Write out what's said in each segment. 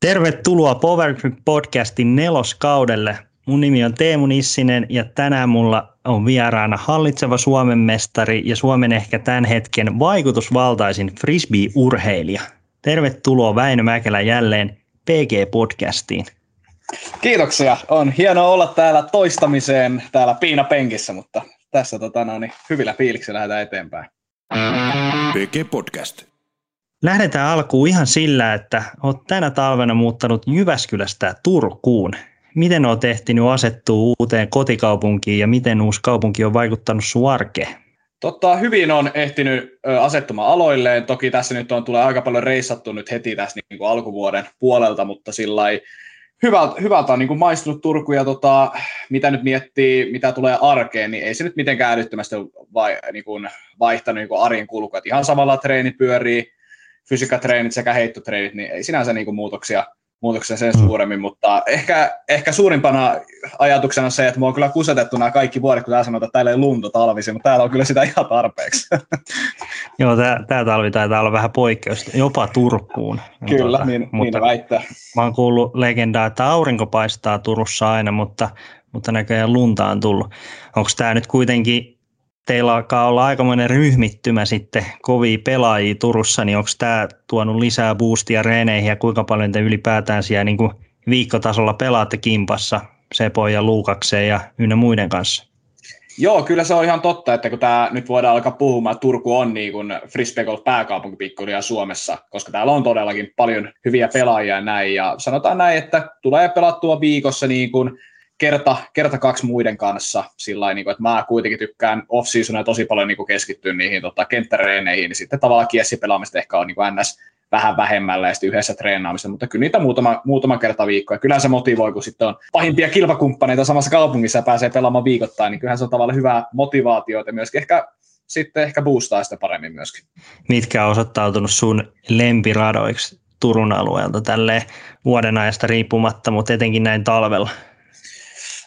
Tervetuloa Power Grip podcastin neloskaudelle. Mun nimi on Teemu Nissinen ja tänään mulla on vieraana hallitseva Suomen mestari ja Suomen ehkä tämän hetken vaikutusvaltaisin frisbee-urheilija. Tervetuloa Väinö Mäkelä jälleen PG-podcastiin. Kiitoksia. On hienoa olla täällä toistamiseen täällä Piina Penkissä, mutta tässä tota, no, niin, hyvillä fiiliksillä lähdetään eteenpäin. PG Podcast. Lähdetään alkuun ihan sillä, että olet tänä talvena muuttanut Jyväskylästä Turkuun. Miten olet ehtinyt asettua uuteen kotikaupunkiin ja miten uusi kaupunki on vaikuttanut sun arkeen? Totta, hyvin on ehtinyt asettumaan aloilleen. Toki tässä nyt on tulee aika paljon reissattu nyt heti tässä niin kuin alkuvuoden puolelta, mutta sillä hyvältä, hyvältä on niin kuin maistunut Turku ja tota, mitä nyt miettii, mitä tulee arkeen, niin ei se nyt mitenkään älyttömästi vai, niin kuin vaihtanut niin kuin arjen kulkua. Ihan samalla treeni pyörii, fysiikatreenit sekä heittotreenit, niin ei sinänsä niin kuin muutoksia, muutoksia sen mm. suuremmin, mutta ehkä, ehkä suurimpana ajatuksena se, että me on kyllä kusetettu nämä kaikki vuodet, kun täällä sanotaan, että täällä ei lunta talvisin, mutta täällä on kyllä sitä ihan tarpeeksi. Joo, tämä, tämä talvi taitaa olla vähän poikkeus, jopa Turkuun. Kyllä, tuota, niin, mutta niin väittää. Mä oon kuullut legendaa, että aurinko paistaa Turussa aina, mutta, mutta näköjään lunta on tullut. Onko tämä nyt kuitenkin teillä alkaa olla aikamoinen ryhmittymä sitten kovia pelaajia Turussa, niin onko tämä tuonut lisää boostia reeneihin ja kuinka paljon te ylipäätään siellä niin kuin viikkotasolla pelaatte kimpassa Sepo ja Luukakseen ja ynnä muiden kanssa? Joo, kyllä se on ihan totta, että kun tämä nyt voidaan alkaa puhumaan, että Turku on niin kuin Frisbee pääkaupunki pikkuhiljaa Suomessa, koska täällä on todellakin paljon hyviä pelaajia näin, ja sanotaan näin, että tulee pelattua viikossa niin kuin kerta, kerta kaksi muiden kanssa sillä niin että mä kuitenkin tykkään off tosi paljon niin keskittyä niihin tota, kenttäreeneihin, niin sitten tavallaan kiessipelaamista ehkä on niin ns vähän vähemmällä ja sitten yhdessä treenaamista, mutta kyllä niitä muutama, muutama kerta viikkoa. Ja kyllä se motivoi, kun sitten on pahimpia kilpakumppaneita samassa kaupungissa ja pääsee pelaamaan viikoittain, niin kyllähän se on tavallaan hyvää motivaatiota myöskin ehkä sitten ehkä boostaa sitä paremmin myöskin. Mitkä on osoittautunut sun lempiradoiksi Turun alueelta tälle vuoden ajasta riippumatta, mutta etenkin näin talvella?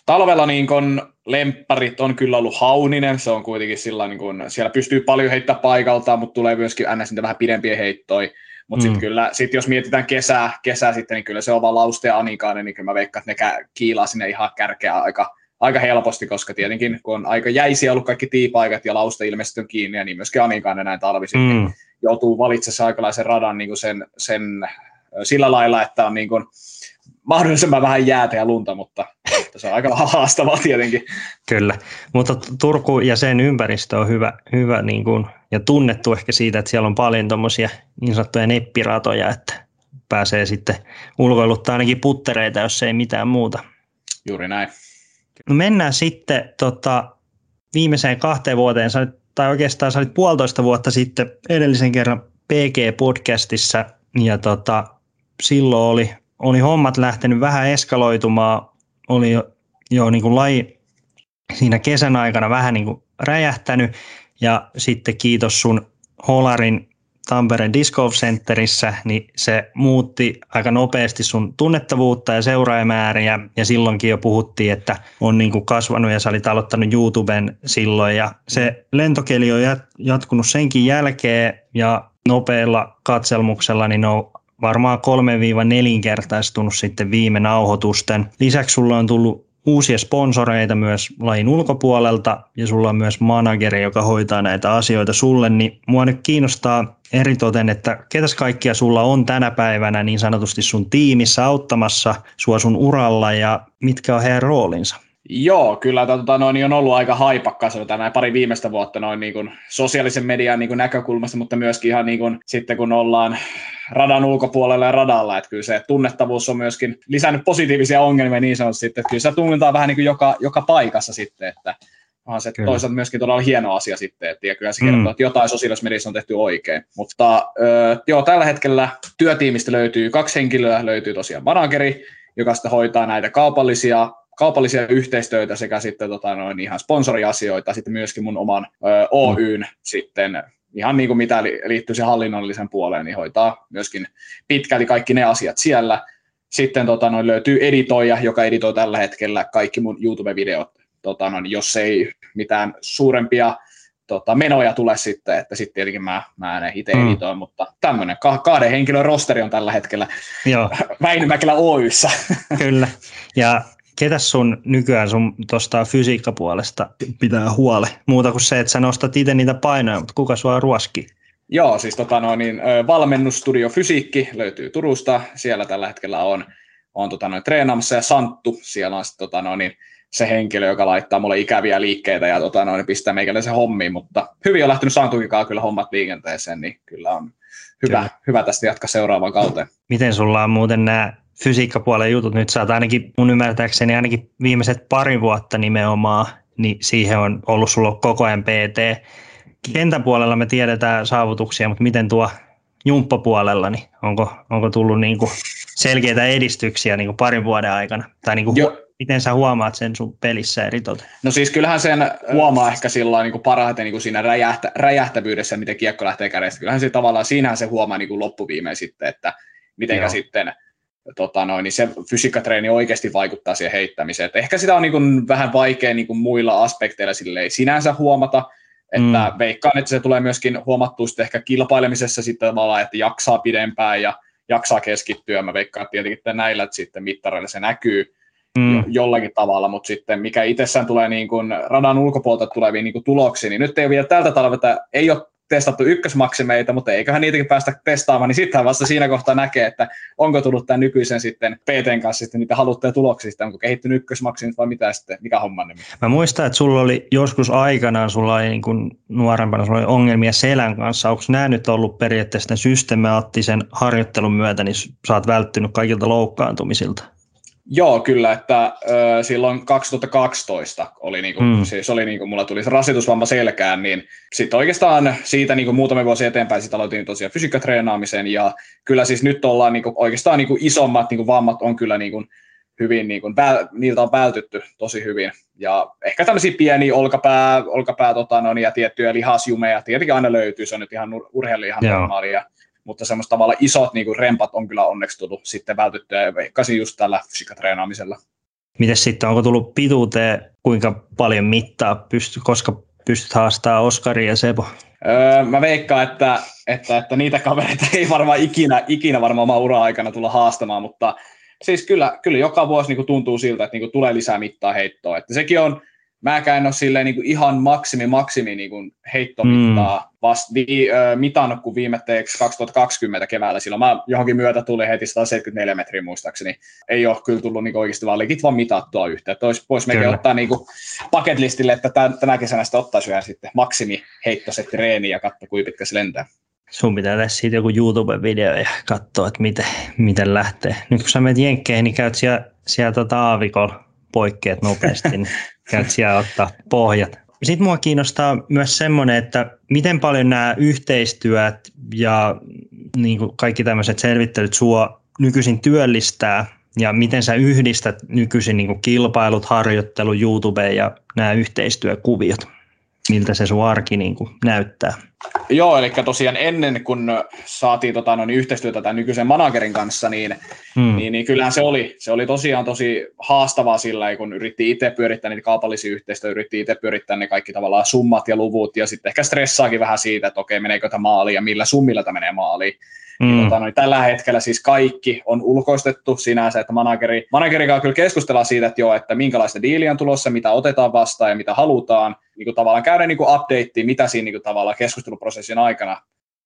Talvella niin kun lempparit on kyllä ollut Hauninen, se on kuitenkin sillä niin kun, siellä pystyy paljon heittämään paikaltaan, mutta tulee myöskin ns. niitä vähän pidempiä heittoja. Mutta mm. sitten kyllä, sit jos mietitään kesää, kesää sitten, niin kyllä se on vaan Lauste ja Anikainen, niin kyllä mä veikkaan, että ne kiilaa sinne ihan kärkeä aika, aika helposti, koska tietenkin kun on aika jäisiä ollut kaikki tiipaikat ja Lauste ilmeisesti on kiinni, ja niin myöskin Anikainen näin talvisin, mm. niin joutuu valitsemaan aikalaisen radan niin sen, sen, sillä lailla, että on niin kuin, mahdollisimman vähän jäätä ja lunta, mutta se on aika haastavaa tietenkin. Kyllä, mutta Turku ja sen ympäristö on hyvä, hyvä niin kuin, ja tunnettu ehkä siitä, että siellä on paljon tuommoisia niin sanottuja neppiratoja, että pääsee sitten ulkoiluttaa ainakin puttereita, jos ei mitään muuta. Juuri näin. No mennään sitten tota, viimeiseen kahteen vuoteen, sä olit, tai oikeastaan sä olit puolitoista vuotta sitten edellisen kerran PG-podcastissa, ja tota, silloin oli oli hommat lähtenyt vähän eskaloitumaan, oli jo, jo niin kuin laji siinä kesän aikana vähän niin kuin räjähtänyt. Ja sitten kiitos sun Holarin Tampereen Disc Golf Centerissä, niin se muutti aika nopeasti sun tunnettavuutta ja seuraajamääriä, ja silloinkin jo puhuttiin, että on niin kuin kasvanut ja sä olit aloittanut YouTuben silloin, ja se lentokeli on jatkunut senkin jälkeen, ja nopealla katselmuksella niin on varmaan 3-4 kertaistunut sitten viime nauhoitusten. Lisäksi sulla on tullut uusia sponsoreita myös lajin ulkopuolelta ja sulla on myös manageri, joka hoitaa näitä asioita sulle, niin mua nyt kiinnostaa eritoten, että ketäs kaikkia sulla on tänä päivänä niin sanotusti sun tiimissä auttamassa sua sun uralla ja mitkä on heidän roolinsa? Joo, kyllä tota, noin, on ollut aika haipakkaa sanotaan pari viimeistä vuotta noin niin kuin, sosiaalisen median niin kuin, näkökulmasta, mutta myöskin ihan niin kuin, sitten kun ollaan radan ulkopuolella ja radalla, että kyllä se tunnettavuus on myöskin lisännyt positiivisia ongelmia niin sanotusti, että kyllä se tunnetaan vähän niin kuin joka, joka paikassa sitten, että onhan se kyllä. toisaalta myöskin todella hieno asia sitten, että ja kyllä se kertoo, mm. että jotain sosiaalisessa mediassa on tehty oikein. Mutta ö, joo, tällä hetkellä työtiimistä löytyy kaksi henkilöä, löytyy tosiaan manageri, joka sitten hoitaa näitä kaupallisia kaupallisia yhteistyötä sekä sitten tota, noin ihan sponsoriasioita, sitten myöskin mun oman ö, Oyn mm. sitten ihan niin kuin mitä liittyy siihen hallinnollisen puoleen, niin hoitaa myöskin pitkälti kaikki ne asiat siellä. Sitten tota, noin löytyy editoija, joka editoi tällä hetkellä kaikki mun YouTube-videot, tota, noin, jos ei mitään suurempia tota, menoja tule sitten, että sitten tietenkin mä, mä en itse mm. editoin, mutta tämmöinen kahden henkilön rosteri on tällä hetkellä Joo. Väinömäkelä Oyssä. Kyllä, ja ketä sun nykyään sun tuosta fysiikkapuolesta pitää huole? Muuta kuin se, että sä nostat itse niitä painoja, mutta kuka sua ruoski? Joo, siis tota noin, niin, valmennusstudio Fysiikki löytyy Turusta. Siellä tällä hetkellä on, on tota noin, treenaamassa ja Santtu, siellä on sit, tota noin, niin, se henkilö, joka laittaa mulle ikäviä liikkeitä ja tota, noin, pistää meikäläisen hommiin, mutta hyvin on lähtenyt Santukikaan kyllä hommat liikenteeseen, niin kyllä on hyvä, kyllä. hyvä tästä jatkaa seuraavaan kauteen. Miten sulla on muuten nämä fysiikkapuolen jutut, nyt saat ainakin mun ymmärtääkseni ainakin viimeiset pari vuotta nimenomaan, niin siihen on ollut sulla koko ajan PT. Kentän puolella me tiedetään saavutuksia, mutta miten tuo jumppapuolella, niin onko, onko tullut niin kuin selkeitä edistyksiä niin kuin parin vuoden aikana? Tai niin kuin miten sä huomaat sen sun pelissä eritoten? No siis kyllähän sen huomaa ehkä sillä niin kuin parhaiten niin kuin siinä räjähtä, räjähtävyydessä, miten kiekko lähtee kädestä. Kyllähän se tavallaan, siinähän se huomaa niin kuin loppuviimein sitten, että miten sitten tota noin, niin se fysiikkatreeni oikeasti vaikuttaa siihen heittämiseen. Et ehkä sitä on niin kuin vähän vaikea niin kuin muilla aspekteilla silleen sinänsä huomata, että mm. veikkaan, että se tulee myöskin huomattua sitten ehkä kilpailemisessa sitten tavallaan, että jaksaa pidempään ja jaksaa keskittyä. Mä veikkaan että tietenkin että näillä että sitten mittareilla se näkyy mm. jollakin tavalla, mutta sitten mikä itsessään tulee niin kuin radan ulkopuolelta tuleviin niin kuin tuloksiin, niin nyt ei ole vielä tältä talvelta, ei ole testattu ykkösmaksimeita, mutta eiköhän niitäkin päästä testaamaan, niin sittenhän vasta siinä kohtaa näkee, että onko tullut tämän nykyisen sitten PTn kanssa sitten niitä haluttuja tuloksia, sitten onko kehittynyt ykkösmaksimit vai mitä sitten, mikä homma nimi. Mä muistan, että sulla oli joskus aikanaan, sulla oli niin nuorempana sulla oli ongelmia selän kanssa, onko nämä nyt ollut periaatteessa systemaattisen harjoittelun myötä, niin sä oot välttynyt kaikilta loukkaantumisilta? Joo, kyllä, että ö, silloin 2012 oli, niinku, mm. siis oli niinku, mulla tuli se rasitusvamma selkään, niin sitten oikeastaan siitä niinku, muutamia vuosia eteenpäin sit aloitin tosiaan fysiikkatreenaamisen, ja kyllä siis nyt ollaan niinku, oikeastaan niinku, isommat niinku, vammat on kyllä niinku, hyvin, niinku, väl, niiltä on vältytty tosi hyvin, ja ehkä tämmöisiä pieniä olkapää, olkapää tota, no, niin, ja tiettyjä lihasjumeja tietenkin aina löytyy, se on nyt ihan urheilija ihan normaalia, mutta semmoista tavalla isot niin kuin rempat on kyllä onneksi tullut sitten vältyttyä ja veikkaisin just tällä fysiikkatreenaamisella. Miten sitten, onko tullut pituuteen kuinka paljon mittaa, pysty, koska pystyt haastamaan Oskari ja Sebo? Öö, mä veikkaan, että, että, että, niitä kavereita ei varmaan ikinä, ikinä varmaan oman ura-aikana tulla haastamaan, mutta siis kyllä, kyllä joka vuosi niin kuin tuntuu siltä, että niin kuin tulee lisää mittaa heittoa. Että sekin on, mäkään en ole silleen niin kuin ihan maksimi maksimi niin kuin heittomittaa mm. vasta vi, ö, mitannut kuin viimetteeksi 2020 keväällä. Silloin mä johonkin myötä tuli heti 174 metriä muistaakseni. Ei ole kyllä tullut niin oikeasti vaan likit vaan mitattua yhtä. Että olisi, voisi mekin ottaa niin paketlistille, että tämän, tänä kesänä sitten ottaisi yhden sitten maksimi heittosetti reeni ja katsoa, kuinka pitkä se lentää. Sun pitää tehdä siitä joku YouTube-video ja katsoa, että miten, miten lähtee. Nyt kun sä menet jenkkeihin, niin käyt siellä, siellä tota aavikolla poikkeat nopeasti, niin käyt siellä ottaa pohjat. Sitten mua kiinnostaa myös semmoinen, että miten paljon nämä yhteistyöt ja niin kuin kaikki tämmöiset selvittelyt sua nykyisin työllistää ja miten sä yhdistät nykyisin niin kuin kilpailut, harjoittelu, YouTube ja nämä yhteistyökuviot? Miltä se sun arki niin kuin näyttää? Joo, eli tosiaan ennen kuin saatiin tota, no, niin yhteistyötä tämän nykyisen managerin kanssa, niin, hmm. niin, niin kyllähän se oli, se oli tosiaan tosi haastavaa sillä, kun yritti itse pyörittää niitä kaupallisia yhteistyötä, yritti itse pyörittää ne kaikki tavallaan summat ja luvut, ja sitten ehkä stressaakin vähän siitä, että okei, meneekö tämä maaliin ja millä summilla tämä menee maaliin. Niin mm. Tota, no, tällä hetkellä siis kaikki on ulkoistettu sinänsä, että manageri, manageri kyllä keskustellaan siitä, että joo, että minkälaista diiliä on tulossa, mitä otetaan vastaan ja mitä halutaan, niin kuin tavallaan käydä niin update, mitä siinä niin kuin tavallaan keskusteluprosessin aikana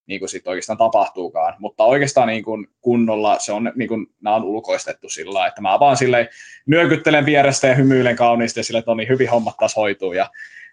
niin kuin sit oikeastaan tapahtuukaan. Mutta oikeastaan niin kuin kunnolla se on, niin kuin, nämä on ulkoistettu sillä että mä vaan silleen nyökyttelen vierestä ja hymyilen kauniisti ja sille, että on niin hyvin hommat taas hoituu ja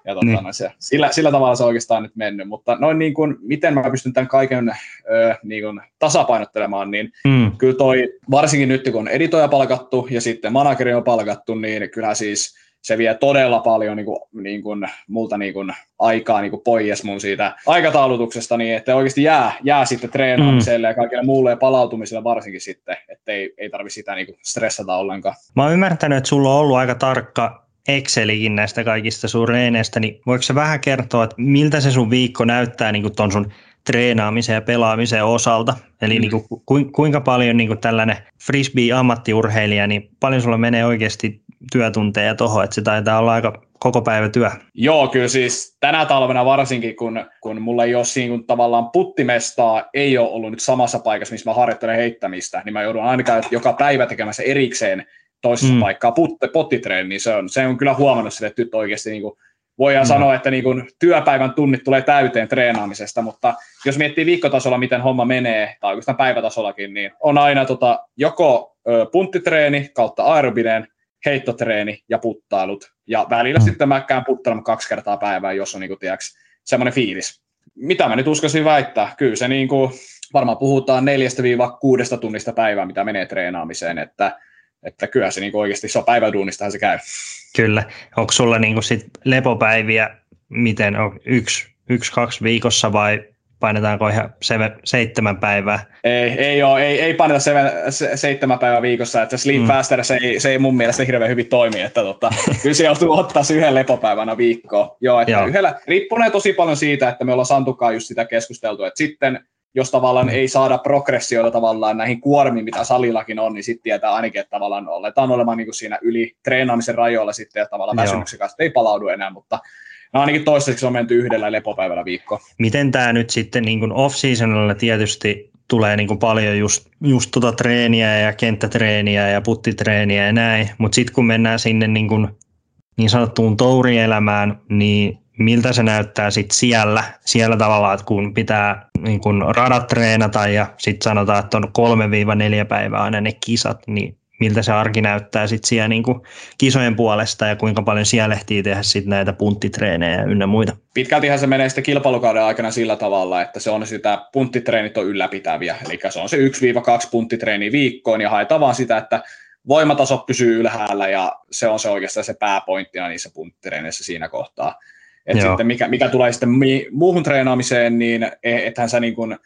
ja tota, niin. se, sillä, sillä tavalla se on oikeastaan nyt mennyt, mutta noin niin kuin, miten mä pystyn tämän kaiken ö, niin kuin tasapainottelemaan, niin mm. kyllä toi, varsinkin nyt kun on editoja palkattu ja sitten manageri on palkattu, niin kyllä siis se vie todella paljon niin kuin, niin kuin, multa niin kuin, aikaa niin kuin pois mun siitä aikataulutuksesta, niin että oikeasti jää, jää sitten treenaamiselle mm. ja kaikille muulle ja palautumiselle varsinkin sitten, että ei, ei tarvitse sitä niin kuin, stressata ollenkaan. Mä oon ymmärtänyt, että sulla on ollut aika tarkka Excelikin näistä kaikista suureineista, niin voiko se vähän kertoa, että miltä se sun viikko näyttää niin kuin ton sun treenaamisen ja pelaamisen osalta? Eli mm. niin kuin, kuinka paljon niin kuin tällainen frisbee-ammattiurheilija, niin paljon sulla menee oikeasti työtunteja tuohon, että se taitaa olla aika koko päivä työ. Joo, kyllä siis tänä talvena varsinkin, kun, kun mulla ei ole siinä kun tavallaan puttimestaa, ei ole ollut nyt samassa paikassa, missä mä harjoittelen heittämistä, niin mä joudun ainakaan joka päivä tekemässä erikseen toisessa mm. paikkaa putte, pottitreeni, niin se on, se on kyllä huomannut sille, että nyt oikeasti niin kuin voidaan mm. sanoa, että niin kuin työpäivän tunnit tulee täyteen treenaamisesta, mutta jos miettii viikkotasolla, miten homma menee, tai oikeastaan päivätasollakin, niin on aina tota, joko ö, punttitreeni kautta aerobinen, heittotreeni ja puttailut. Ja välillä mm. sitten mä käyn puttailemaan kaksi kertaa päivää, jos on niin kuin, tiiäks, semmoinen fiilis. Mitä mä nyt uskoisin väittää? Kyllä se niin kuin, varmaan puhutaan neljästä viiva kuudesta tunnista päivää, mitä menee treenaamiseen, että, että kyllä se niin oikeasti se on päiväduunistahan se käy. Kyllä. Onko sulla niin sit lepopäiviä, miten on yksi, yksi, kaksi viikossa vai painetaanko ihan seitsemän päivää? Ei, ei, ole, ei, ei paineta seven, se, seitsemän päivää viikossa, että Sleep mm. Faster se ei, se ei mun mielestä hirveän hyvin toimi, että tota, kyllä se joutuu ottaa se yhden lepopäivänä viikkoon. Joo, että Joo. yhdellä, riippunee tosi paljon siitä, että me ollaan Santukaan just sitä keskusteltu, että sitten jos tavallaan mm. ei saada progressioita tavallaan näihin kuormiin, mitä salillakin on, niin sitten tietää ainakin, että tavallaan aletaan olemaan niin kuin siinä yli treenaamisen rajoilla sitten, ja tavallaan väsymyksen kanssa ei palaudu enää, mutta No ainakin toistaiseksi on menty yhdellä lepopäivällä viikko. Miten tämä nyt sitten niin off-seasonilla tietysti tulee niin paljon just, just tuota treeniä ja kenttätreeniä ja puttitreeniä ja näin, mutta sitten kun mennään sinne niin, kuin, niin sanottuun tourielämään, niin miltä se näyttää sitten siellä, siellä tavallaan, että kun pitää niin kun radat treenata ja sitten sanotaan, että on 3-4 päivää aina ne kisat, niin miltä se arki näyttää sitten siellä niin kisojen puolesta ja kuinka paljon siellä ehtii tehdä sitten näitä punttitreenejä ynnä muita. Pitkältihan se menee sitten kilpailukauden aikana sillä tavalla, että se on sitä punttitreenit on ylläpitäviä, eli se on se 1-2 punttitreeniä viikkoon ja haetaan vaan sitä, että voimataso pysyy ylhäällä ja se on se oikeastaan se pääpointtina niissä punttitreeneissä siinä kohtaa. Et sitten mikä, mikä tulee sitten muuhun treenaamiseen, niin e, ethän sä niin kuin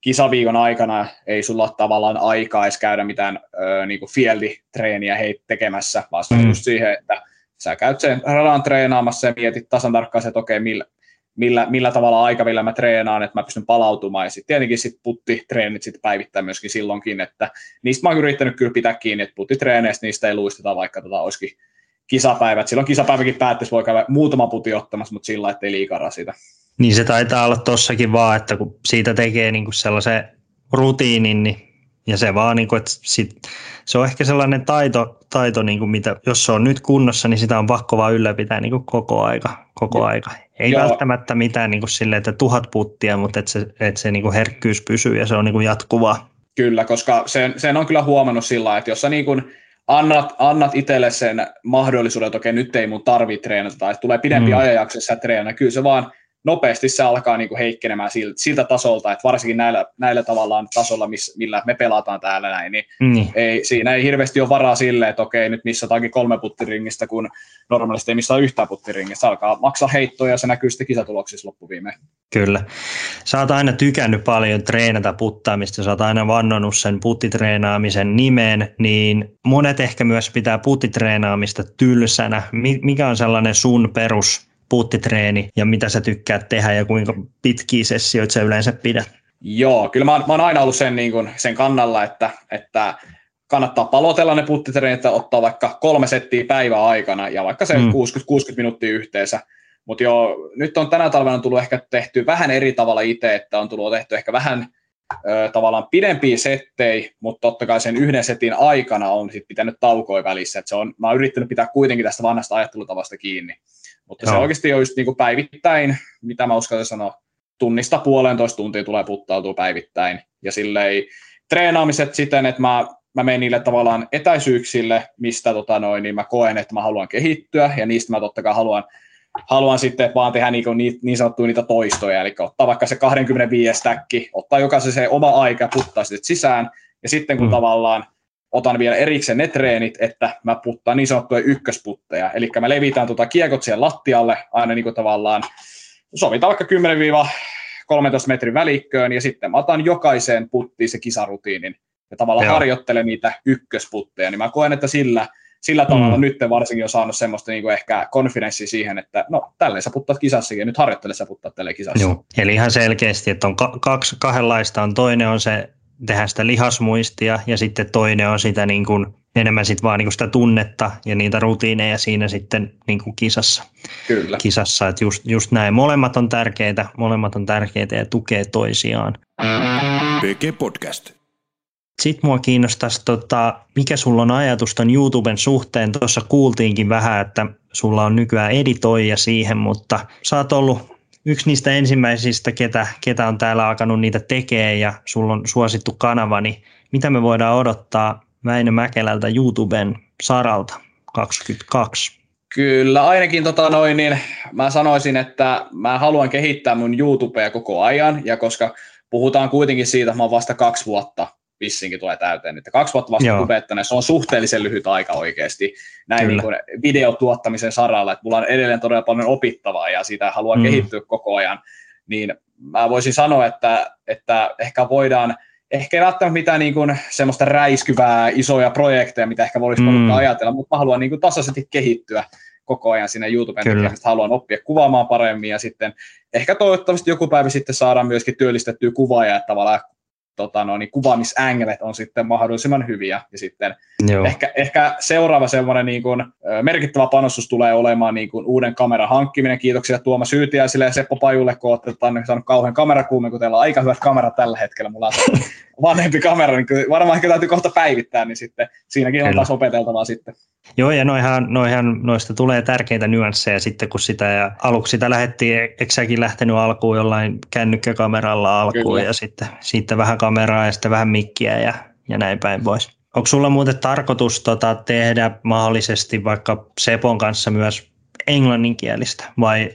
kisaviikon aikana ei sulla ole tavallaan aikaa edes käydä mitään ö, niin kuin fieldi-treeniä hei tekemässä, vaan se on mm. just siihen, että sä käyt sen radan treenaamassa ja mietit tasan tarkkaan, että okei, millä, millä, millä tavalla aikavillä mä treenaan, että mä pystyn palautumaan. Ja sitten tietenkin sit puttitreenit sit päivittää myöskin silloinkin, että niistä mä oon yrittänyt kyllä pitää kiinni, että puttitreeneistä niistä ei luisteta, vaikka tota olisikin kisapäivät. Silloin kisapäiväkin päättyisi, voi käydä muutama puti ottamassa, mutta sillä ettei liikaa rasita. Niin se taitaa olla tossakin vaan, että kun siitä tekee niin kuin sellaisen rutiinin, niin ja se vaan, niin kuin, että sit, se on ehkä sellainen taito, taito niin kuin mitä, jos se on nyt kunnossa, niin sitä on pakko vaan ylläpitää niin kuin koko aika. Koko aika. Ei Joo. välttämättä mitään niin kuin silleen, että tuhat puttia, mutta että se, että se niin kuin herkkyys pysyy ja se on niin kuin jatkuvaa. Kyllä, koska sen, sen on kyllä huomannut sillä että jos sä niin kuin annat, annat itselle sen mahdollisuuden, että okei, nyt ei mun tarvitse treenata, tai tulee pidempi mm. ajanjakso, sä treenata, kyllä se vaan nopeasti se alkaa niin kuin heikkenemään siltä, siltä tasolta, että varsinkin näillä, näillä tavallaan tasolla, miss, millä me pelataan täällä näin, niin mm. ei, siinä ei hirveästi ole varaa sille, että okei, nyt missataankin kolme puttiringistä, kun normaalisti ei missään yhtään puttiringistä. Se alkaa maksaa heittoja ja se näkyy sitten kisatuloksissa loppuviimeen. Kyllä. Sä oot aina tykännyt paljon treenata puttaamista, sä oot aina vannonut sen puttitreenaamisen nimeen, niin monet ehkä myös pitää puttitreenaamista tylsänä. Mikä on sellainen sun perus puuttitreeni ja mitä sä tykkäät tehdä ja kuinka pitkiä sessioita sä yleensä pidät? Joo, kyllä mä oon, mä oon aina ollut sen, niin kuin, sen kannalla, että, että kannattaa palotella ne puttitreenit ja ottaa vaikka kolme settiä päivän aikana ja vaikka se mm. 60-60 minuuttia yhteensä. Mutta joo, nyt on tänä talvena tullut ehkä tehty vähän eri tavalla itse, että on tullut tehty ehkä vähän ö, tavallaan pidempiä settejä, mutta totta kai sen yhden setin aikana on sit pitänyt taukoja välissä. Et se on, mä oon yrittänyt pitää kuitenkin tästä vanhasta ajattelutavasta kiinni. Mutta Joo. se oikeasti on just niin kuin päivittäin, mitä mä uskallan sanoa, tunnista puolentoista tuntia tulee puttautua päivittäin. Ja silleen treenaamiset siten, että mä, mä menen niille tavallaan etäisyyksille, mistä tota noin, niin mä koen, että mä haluan kehittyä, ja niistä mä totta kai haluan, haluan sitten vaan tehdä niin, niin, niin sanottuja niitä toistoja, eli ottaa vaikka se 25 stäkki, ottaa jokaisen se oma aika ja puttaa sitten sisään, ja sitten kun mm. tavallaan otan vielä erikseen ne treenit, että mä puttaan niin sanottuja ykkösputteja. Eli mä levitään tuota kiekot siihen lattialle aina niin kuin tavallaan, sovitaan vaikka 10-13 metrin välikköön, ja sitten mä otan jokaiseen puttiin se kisarutiinin, ja tavallaan Joo. harjoittelen niitä ykkösputteja, niin mä koen, että sillä, sillä tavalla mm. nyt varsinkin on saanut semmoista niin kuin ehkä konfidenssia siihen, että no tälleen sä puttaat kisassakin, ja nyt harjoittele sä puttaat tälleen kisassa. Joo. Eli ihan selkeästi, että on kaksi, kahdenlaista on. Toinen on se tehdä sitä lihasmuistia ja sitten toinen on sitä niin kuin enemmän sitten vaan niin sitä tunnetta ja niitä rutiineja siinä sitten niin kuin kisassa. Kyllä. Kisassa, että just, just näin. Molemmat on tärkeitä, molemmat on tärkeitä ja tukee toisiaan. PG Podcast. Sitten mua kiinnostaisi, tota, mikä sulla on ajatus ton YouTuben suhteen. Tuossa kuultiinkin vähän, että sulla on nykyään editoija siihen, mutta sä oot ollut yksi niistä ensimmäisistä, ketä, ketä on täällä alkanut niitä tekee ja sulla on suosittu kanava, niin mitä me voidaan odottaa Väinö Mäkelältä YouTuben saralta 22? Kyllä, ainakin tota noin, niin mä sanoisin, että mä haluan kehittää mun YouTubea koko ajan, ja koska puhutaan kuitenkin siitä, että mä oon vasta kaksi vuotta vissinkin tulee täyteen. Että kaksi vuotta vasta kubettaneet, se on suhteellisen lyhyt aika oikeasti näin niin kuin videotuottamisen saralla, että mulla on edelleen todella paljon opittavaa ja siitä haluan mm. kehittyä koko ajan, niin mä voisin sanoa, että, että ehkä voidaan, ehkä ei välttämättä mitään niin kuin semmoista räiskyvää isoja projekteja, mitä ehkä voisi mm. ajatella, mutta mä haluan niin kuin tasaisesti kehittyä koko ajan siinä YouTuben tekemistä, haluan oppia kuvaamaan paremmin ja sitten ehkä toivottavasti joku päivä sitten saadaan myöskin työllistettyä kuvaajia, että tavallaan tota, no, niin kuvaamisängelet on sitten mahdollisimman hyviä. Ja sitten ehkä, ehkä seuraava semmoinen niin kuin, merkittävä panostus tulee olemaan niin kuin, uuden kameran hankkiminen. Kiitoksia Tuomas Yytiäisille ja Seppo Pajulle, kun olette saanut kauhean kamerakuumen, kun teillä on aika hyvät kamerat tällä hetkellä. Mulla on vanhempi kamera, niin varmaan ehkä täytyy kohta päivittää, niin sitten siinäkin on taas opeteltavaa sitten. Joo, ja noihan, noihan, noista tulee tärkeitä nyansseja sitten, kun sitä ja aluksi sitä lähdettiin, eikö säkin lähtenyt alkuun jollain kännykkäkameralla alkuun Kyllä. ja sitten, sitten vähän kameraa ja sitten vähän mikkiä ja, ja näin päin pois. Onko sulla muuten tarkoitus tota, tehdä mahdollisesti vaikka Sepon kanssa myös englanninkielistä vai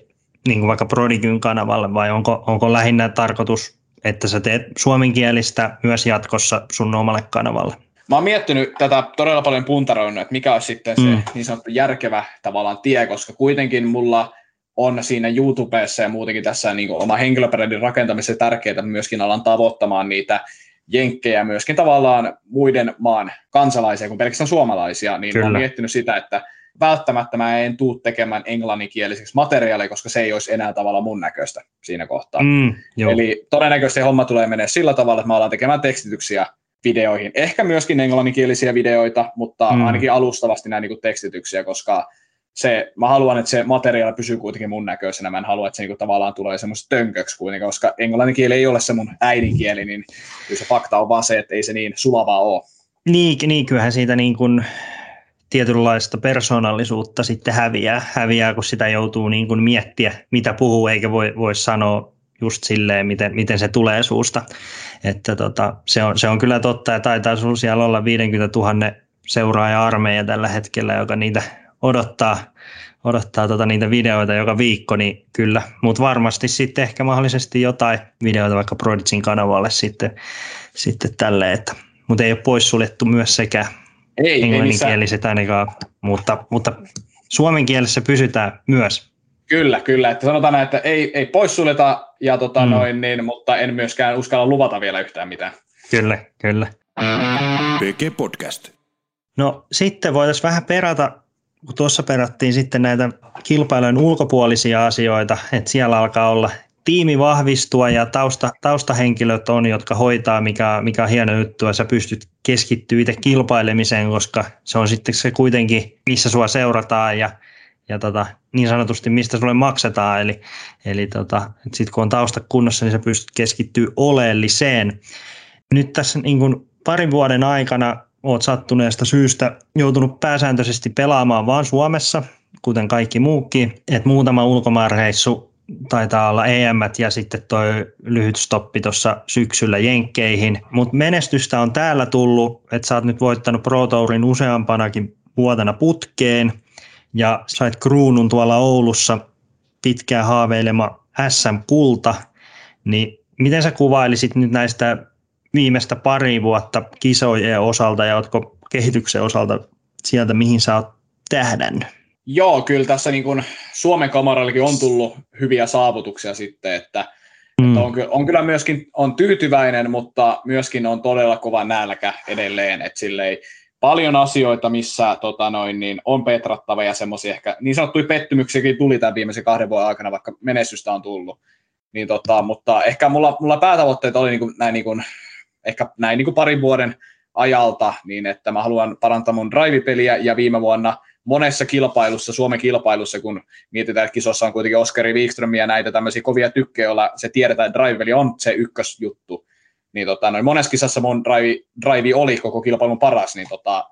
niin kuin vaikka Prodigyn kanavalle vai onko, onko lähinnä tarkoitus, että sä teet suomenkielistä myös jatkossa sun omalle kanavalle? Mä oon miettinyt tätä todella paljon puntaroinut, että mikä olisi sitten se mm. niin sanottu järkevä tavallaan tie, koska kuitenkin mulla on siinä YouTubessa ja muutenkin tässä niin kuin oma henkilöbrändin rakentamisessa tärkeää myöskin alan tavoittamaan niitä jenkkejä myöskin tavallaan muiden maan kansalaisia kuin pelkästään suomalaisia, niin Kyllä. oon miettinyt sitä, että välttämättä mä en tuu tekemään englanninkieliseksi materiaalia, koska se ei olisi enää tavalla mun näköistä siinä kohtaa. Mm, Eli todennäköisesti homma tulee menee sillä tavalla, että mä alan tekemään tekstityksiä videoihin. Ehkä myöskin englanninkielisiä videoita, mutta mm. ainakin alustavasti näin niin tekstityksiä, koska se, mä haluan, että se materiaali pysyy kuitenkin mun näköisenä. Mä en halua, että se niin tavallaan tulee semmoista tönköksi kuitenkin, koska englannin kieli ei ole se mun äidinkieli, niin kyllä se fakta on vaan se, että ei se niin sulavaa ole. Niin, niin kyllähän siitä niin kuin tietynlaista persoonallisuutta sitten häviää, häviää kun sitä joutuu niin kuin miettiä, mitä puhuu, eikä voi, voi sanoa just silleen, miten, miten se tulee suusta. Että tota, se, on, se on kyllä totta ja taitaa sinulla siellä olla 50 000 seuraaja-armeija tällä hetkellä, joka niitä odottaa, odottaa tota niitä videoita joka viikko, niin kyllä. Mutta varmasti sitten ehkä mahdollisesti jotain videoita vaikka Prodigin kanavalle sitten, sitten tälle, että mutta ei ole poissuljettu myös sekä ei, englanninkieliset ainakaan, mutta, mutta suomen kielessä pysytään myös. Kyllä, kyllä. Että sanotaan että ei, ei poissuljeta, ja tota mm. noin, niin, mutta en myöskään uskalla luvata vielä yhtään mitään. Kyllä, kyllä. PG Podcast. No sitten voitaisiin vähän perata, kun tuossa perattiin sitten näitä kilpailujen ulkopuolisia asioita, että siellä alkaa olla tiimi vahvistua ja tausta, taustahenkilöt on, jotka hoitaa, mikä, mikä on hieno juttu, ja sä pystyt keskittyä itse kilpailemiseen, koska se on sitten se kuitenkin, missä sua seurataan ja ja tota, niin sanotusti mistä sulle maksetaan. Eli, eli tota, sitten kun on tausta kunnossa, niin sä pystyt keskittyä oleelliseen. Nyt tässä niin kun parin vuoden aikana oot sattuneesta syystä joutunut pääsääntöisesti pelaamaan vaan Suomessa, kuten kaikki muukin. Et muutama ulkomaanreissu taitaa olla EM ja sitten toi lyhyt stoppi tuossa syksyllä Jenkkeihin. Mutta menestystä on täällä tullut, että sä oot nyt voittanut Pro Tourin useampanakin vuotena putkeen ja sait kruunun tuolla Oulussa pitkään haaveilema SM-kulta, niin miten sä kuvailisit nyt näistä viimeistä pari vuotta kisojen osalta ja oletko kehityksen osalta sieltä, mihin sä oot tähdännyt? Joo, kyllä tässä niin kuin Suomen kamarallakin on tullut hyviä saavutuksia sitten, että, mm. että on, on, kyllä myöskin on tyytyväinen, mutta myöskin on todella kova nälkä edelleen, että silleen, paljon asioita, missä tota noin, niin on petrattava ja semmoisia ehkä niin sanottuja pettymyksiäkin tuli tämän viimeisen kahden vuoden aikana, vaikka menestystä on tullut. Niin tota, mutta ehkä mulla, mulla päätavoitteet oli niin kuin, näin, niin kuin, ehkä näin niin kuin parin vuoden ajalta, niin että mä haluan parantaa mun drive-peliä, ja viime vuonna monessa kilpailussa, Suomen kilpailussa, kun mietitään, että kisossa on kuitenkin Oskari Wikström ja näitä tämmöisiä kovia tykkejä, joilla se tiedetään, että drive on se ykkösjuttu, niin tota, noin monessa kisassa mun drive, drive oli koko kilpailun paras, niin tota,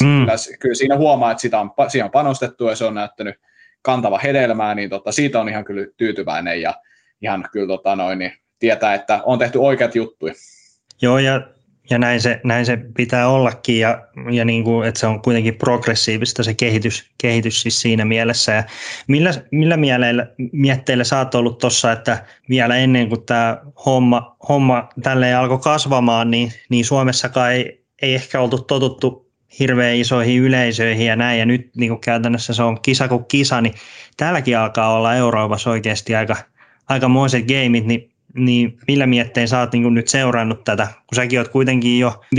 mm. kyllä, kyllä, siinä huomaa, että sitä on, siihen on panostettu ja se on näyttänyt kantava hedelmää, niin tota, siitä on ihan kyllä tyytyväinen ja ihan kyllä tota, noin, niin tietää, että on tehty oikeat juttuja. Joo, ja, ja näin, se, näin se pitää ollakin, ja, ja niin kuin, että se on kuitenkin progressiivista se kehitys, kehitys siis siinä mielessä. Ja millä, millä mieleillä, mietteillä sä oot ollut tuossa, että vielä ennen kuin tämä homma, homma tälleen alkoi kasvamaan, niin, niin Suomessakaan ei, ei ehkä oltu totuttu hirveän isoihin yleisöihin ja näin, ja nyt niin kuin käytännössä se on kisa kuin kisa, niin täälläkin alkaa olla Euroopassa oikeasti aika, aikamoiset gameit, niin niin millä miettein sä oot niin nyt seurannut tätä, kun säkin oot kuitenkin jo 5-6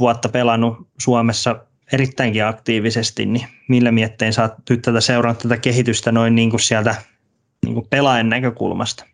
vuotta pelannut Suomessa erittäinkin aktiivisesti, niin millä miettein sä oot nyt tätä seurannut tätä kehitystä noin niin kuin sieltä niin kuin pelaajan näkökulmasta?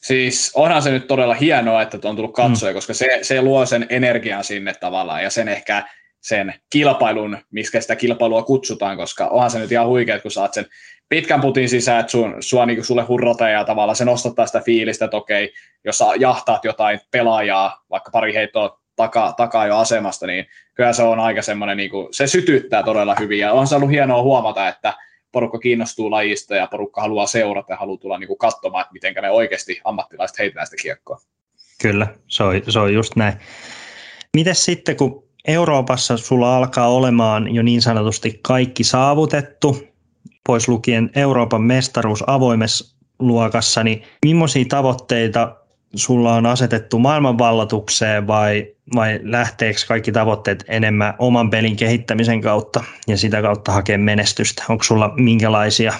Siis onhan se nyt todella hienoa, että on tullut katsoja, mm. koska se, se luo sen energian sinne tavallaan ja sen ehkä sen kilpailun, miksi sitä kilpailua kutsutaan, koska onhan se nyt ihan huikea, kun saat sen pitkän putin sisään, että sun, sua, niin sulle hurrata ja tavallaan se nostattaa sitä fiilistä, että okei, jos sä jahtaat jotain pelaajaa, vaikka pari heittoa takaa, takaa jo asemasta, niin kyllä se on aika semmoinen, niin kuin, se sytyttää todella hyvin ja on se ollut hienoa huomata, että porukka kiinnostuu lajista ja porukka haluaa seurata ja haluaa tulla niin kuin katsomaan, että miten ne oikeasti ammattilaiset heitetään sitä kiekkoa. Kyllä, se on, se on just näin. Mites sitten, kun Euroopassa sulla alkaa olemaan jo niin sanotusti kaikki saavutettu, pois lukien Euroopan mestaruus avoimessa luokassa, niin millaisia tavoitteita sulla on asetettu maailmanvallatukseen vai, vai lähteekö kaikki tavoitteet enemmän oman pelin kehittämisen kautta ja sitä kautta hakea menestystä? Onko sulla minkälaisia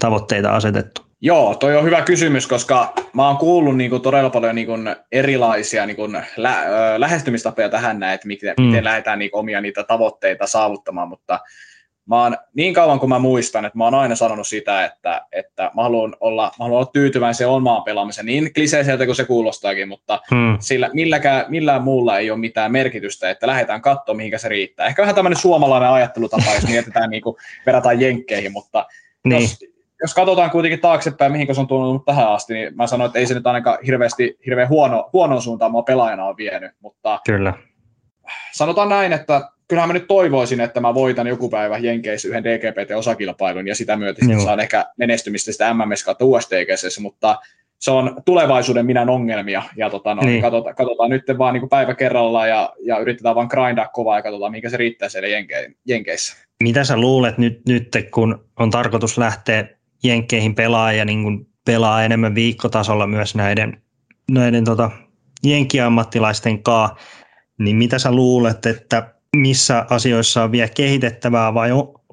tavoitteita asetettu? Joo, toi on hyvä kysymys, koska mä oon kuullut niinku todella paljon niinku erilaisia niinku lä- lähestymistapoja tähän näin, että miten, mm. miten lähdetään niinku omia niitä tavoitteita saavuttamaan, mutta mä oon, niin kauan kuin mä muistan, että mä oon aina sanonut sitä, että, että mä, haluan olla, mä haluan olla tyytyväinen se omaan pelaamiseen, niin kliseiseltä kuin se kuulostaakin, mutta hmm. sillä milläkään, millään muulla ei ole mitään merkitystä, että lähdetään katsomaan, mihinkä se riittää. Ehkä vähän tämmöinen suomalainen ajattelutapa, jos mietitään, niin kuin, verrataan jenkkeihin, mutta niin. jos, jos katsotaan kuitenkin taaksepäin, mihin se on tullut tähän asti, niin mä sanoin, että ei se nyt ainakaan hirveästi, hirveän huono, huonon suuntaan mua pelaajana on vienyt, mutta Kyllä. sanotaan näin, että kyllähän mä nyt toivoisin, että mä voitan joku päivä Jenkeissä yhden DGPT-osakilpailun ja sitä myötä sitten saan ehkä menestymistä sitä MMS kautta USDGC, mutta se on tulevaisuuden minä ongelmia ja tota, no, niin. katsotaan, katsotaan nyt vaan niin päivä kerrallaan ja, ja yritetään vaan grindaa kovaa ja katsotaan, mikä se riittää siellä jenke, Jenkeissä. Mitä sä luulet nyt, nyt, kun on tarkoitus lähteä Jenkkeihin pelaa ja niin kuin pelaa enemmän viikkotasolla myös näiden, näiden tota, jenkkiammattilaisten kanssa, niin mitä sä luulet, että missä asioissa on vielä kehitettävää vai,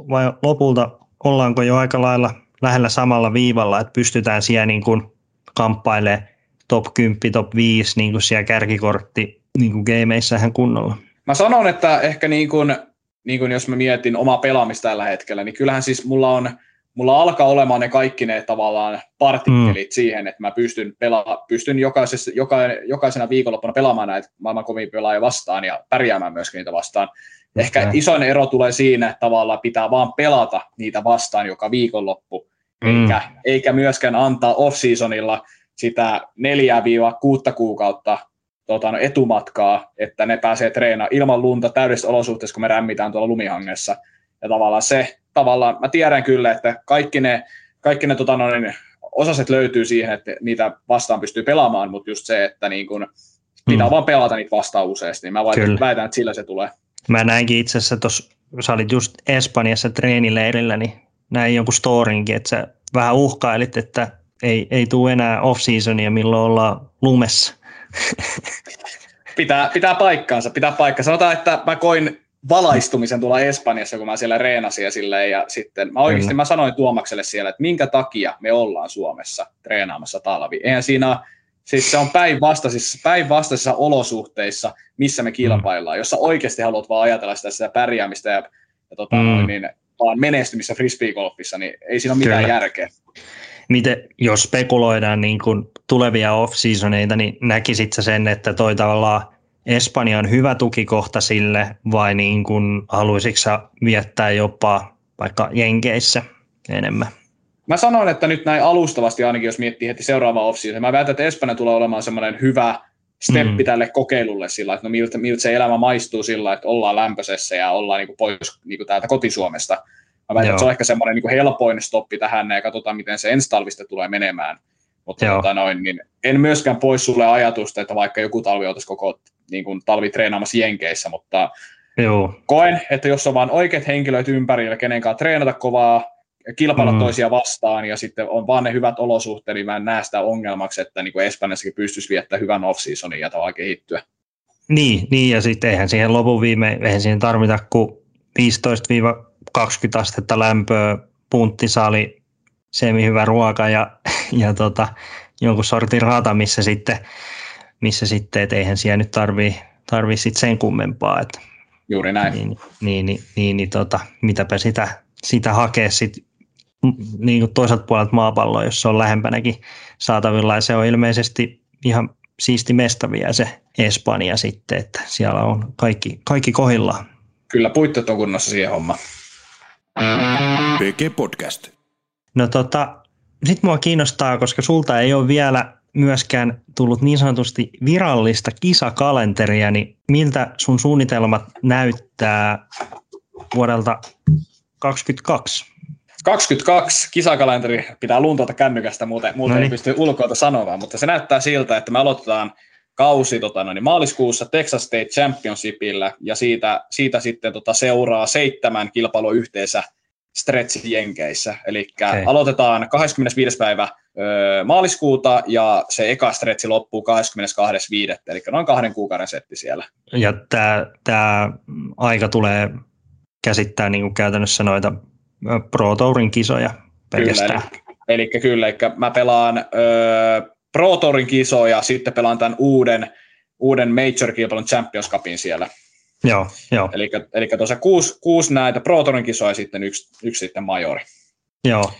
vai lopulta ollaanko jo aika lailla lähellä samalla viivalla, että pystytään siellä niin kuin kamppailemaan top 10, top 5 niin kuin siellä kärkikortti niin kuin gameissähän kunnolla. Mä sanon, että ehkä niin kuin, niin kuin jos mä mietin omaa pelaamista tällä hetkellä, niin kyllähän siis mulla on mulla alkaa olemaan ne kaikki ne tavallaan partikkelit mm. siihen, että mä pystyn, pela, pystyn jokaisessa, joka, jokaisena viikonloppuna pelaamaan näitä maailman kovin pelaajia vastaan ja pärjäämään myöskin niitä vastaan. Ehkä isoin ero tulee siinä, että tavallaan pitää vaan pelata niitä vastaan joka viikonloppu, mm. eikä, eikä myöskään antaa off-seasonilla sitä neljää viiva kuutta kuukautta tota, no, etumatkaa, että ne pääsee treenaamaan ilman lunta täydessä olosuhteessa, kun me rämmitään tuolla lumihangessa. Ja tavallaan se, tavallaan, mä tiedän kyllä, että kaikki ne, kaikki ne tota, no, niin, osaset löytyy siihen, että niitä vastaan pystyy pelaamaan, mutta just se, että niin kun, pitää mm. vaan pelata niitä vastaan useasti, niin mä väitän, väitän, että sillä se tulee. Mä näinkin itse asiassa tuossa, sä olit just Espanjassa treenileirillä, niin näin jonkun storinkin, että sä vähän uhkailit, että ei, ei tule enää off-seasonia, milloin ollaan lumessa. pitää, pitää paikkaansa, pitää paikkaansa. Sanotaan, että mä koin valaistumisen tuolla Espanjassa, kun mä siellä reenasin ja silleen, ja sitten mä oikeasti mä sanoin Tuomakselle siellä, että minkä takia me ollaan Suomessa treenaamassa talvi. Eihän siinä siis se on päinvastaisissa, päinvastaisissa olosuhteissa, missä me kilpaillaan, mm. jossa oikeasti haluat vaan ajatella sitä, sitä pärjäämistä ja, ja tota, mm. niin, vaan menestymistä frisbeegolfissa, niin ei siinä ole mitään Kyllä. järkeä. Miten, jos spekuloidaan niin kuin tulevia off-seasoneita, niin näkisit sen, että toi tavallaan Espanja on hyvä tukikohta sille vai niin kuin haluaisitko viettää jopa vaikka Jenkeissä enemmän? Mä sanoin, että nyt näin alustavasti ainakin, jos miettii heti seuraavaa off mä väitän, että Espanja tulee olemaan semmoinen hyvä steppi mm. tälle kokeilulle sillä, että no miltä, miltä se elämä maistuu sillä, että ollaan lämpöisessä ja ollaan niin kuin pois niin kuin täältä kotisuomesta. Mä väitän, Joo. että se on ehkä semmoinen niin kuin helpoin stoppi tähän ja katsotaan, miten se ensi talvista tulee menemään. Mutta tota noin, niin en myöskään pois sulle ajatusta, että vaikka joku talvi oltaisiin koko niin kuin talvi treenaamassa Jenkeissä, mutta Joo. koen, että jos on vain oikeat henkilöt ympärillä, kenen kanssa treenata kovaa, kilpailla mm. toisia vastaan ja sitten on vaan ne hyvät olosuhteet, niin mä en näe sitä ongelmaksi, että niin kuin Espanjassakin pystyisi viettämään hyvän off-seasonin ja tavallaan kehittyä. Niin, niin ja sitten eihän siihen lopun viime, eihän siihen tarvita kuin 15-20 astetta lämpöä, punttisali, semi hyvä ruoka ja, ja tota, jonkun sortin rata, missä sitten, missä sitten et eihän siellä nyt tarvii, tarvii sit sen kummempaa. Että, Juuri näin. Niin, niin, niin, niin, niin tota, mitäpä sitä, sitä hakea sit, niin kuin toiselta puolelta maapalloa, jos se on lähempänäkin saatavilla. Ja se on ilmeisesti ihan siisti mesta vielä se Espanja sitten, että siellä on kaikki, kaikki kohillaan. Kyllä puitteet on kunnossa siihen hommaan. PG Podcast. No tota, sit mua kiinnostaa, koska sulta ei ole vielä myöskään tullut niin sanotusti virallista kisakalenteria, niin miltä sun suunnitelmat näyttää vuodelta 2022? 22 kisakalenteri pitää luntata kännykästä, muuten, muuten no niin. ei pysty ulkoilta sanomaan, mutta se näyttää siltä, että me aloitetaan kausi tota, no niin maaliskuussa Texas State Championshipillä ja siitä, siitä sitten tota, seuraa seitsemän kilpailua yhteensä stretch Jenkeissä. Eli okay. aloitetaan 25. päivä maaliskuuta ja se eka stretchi loppuu 22.5. Eli noin kahden kuukauden setti siellä. Ja tämä aika tulee käsittää niin kuin käytännössä noita Pro Tourin kisoja pelkästään. Kyllä, eli, eli kyllä, eli mä pelaan ö, Pro Tourin kisoja, sitten pelaan tämän uuden, uuden Major-kilpailun Champions Cupin siellä. Joo, joo. Eli, eli tuossa kuusi, kuusi näitä Pro Tourin kisoja ja sitten yksi, yksi sitten majori. Joo.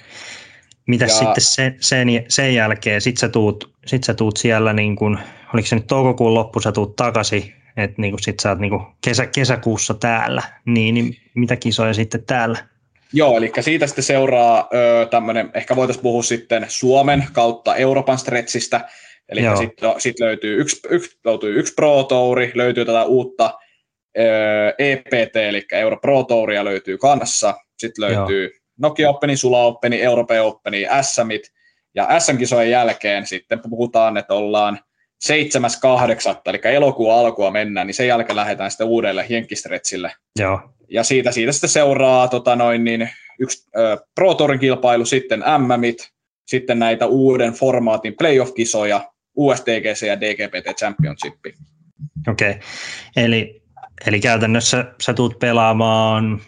Mitäs ja, sitten sen, sen, sen jälkeen, sit sä tuut, sit sä tuut siellä, niin kun, oliko se nyt toukokuun loppu, sä tuut takaisin, että niin sit sä oot niin kesä, kesäkuussa täällä, niin, niin mitä kisoja sitten täällä? Joo, eli siitä sitten seuraa tämmöinen, ehkä voitaisiin puhua sitten Suomen kautta Euroopan stretchistä, eli sitten sit löytyy yksi, yksi, löytyy yksi Pro Touri, löytyy tätä uutta EPT, eli Euro Pro Touria löytyy kanssa, sitten löytyy Joo. Nokia Openi, Sula Openi, Europe Openi, SMit, ja SM-kisojen jälkeen sitten puhutaan, että ollaan 7.8. eli elokuun alkua mennään, niin sen jälkeen lähdetään sitten uudelle Jenkistretsille. Joo. Ja siitä, siitä sitten seuraa tota noin, niin yksi ö, Pro Tourin kilpailu, sitten MMit, sitten näitä uuden formaatin playoff-kisoja, USDGC ja DGPT Championship. Okei, okay. eli, eli käytännössä sä tulet pelaamaan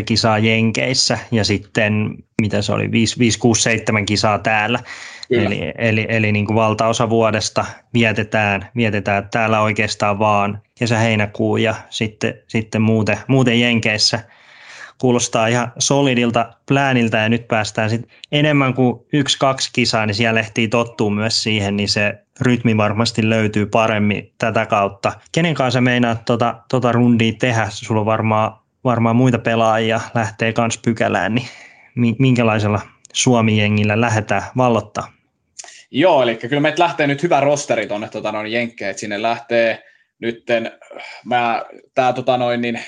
12-15 kisaa Jenkeissä ja sitten, mitä se oli, 5, 5 6, 7 kisaa täällä. Kyllä. Eli, eli, eli niin kuin valtaosa vuodesta vietetään, vietetään täällä oikeastaan vaan kesä-heinäkuu ja sitten, sitten muuten, muuten Jenkeissä kuulostaa ihan solidilta plääniltä ja nyt päästään sitten enemmän kuin yksi-kaksi kisaa, niin siellä ehtii tottua myös siihen, niin se rytmi varmasti löytyy paremmin tätä kautta. Kenen kanssa meinaat tota, tota rundia tehdä? Sulla on varmaan, varmaan muita pelaajia lähtee kans pykälään, niin minkälaisella Suomi-jengillä lähdetään vallottaa? Joo, eli kyllä meitä lähtee nyt hyvä rosteri tuonne tota, noin Jenkkeen, sinne lähtee nytten, mä, tää, tota, noin, niin,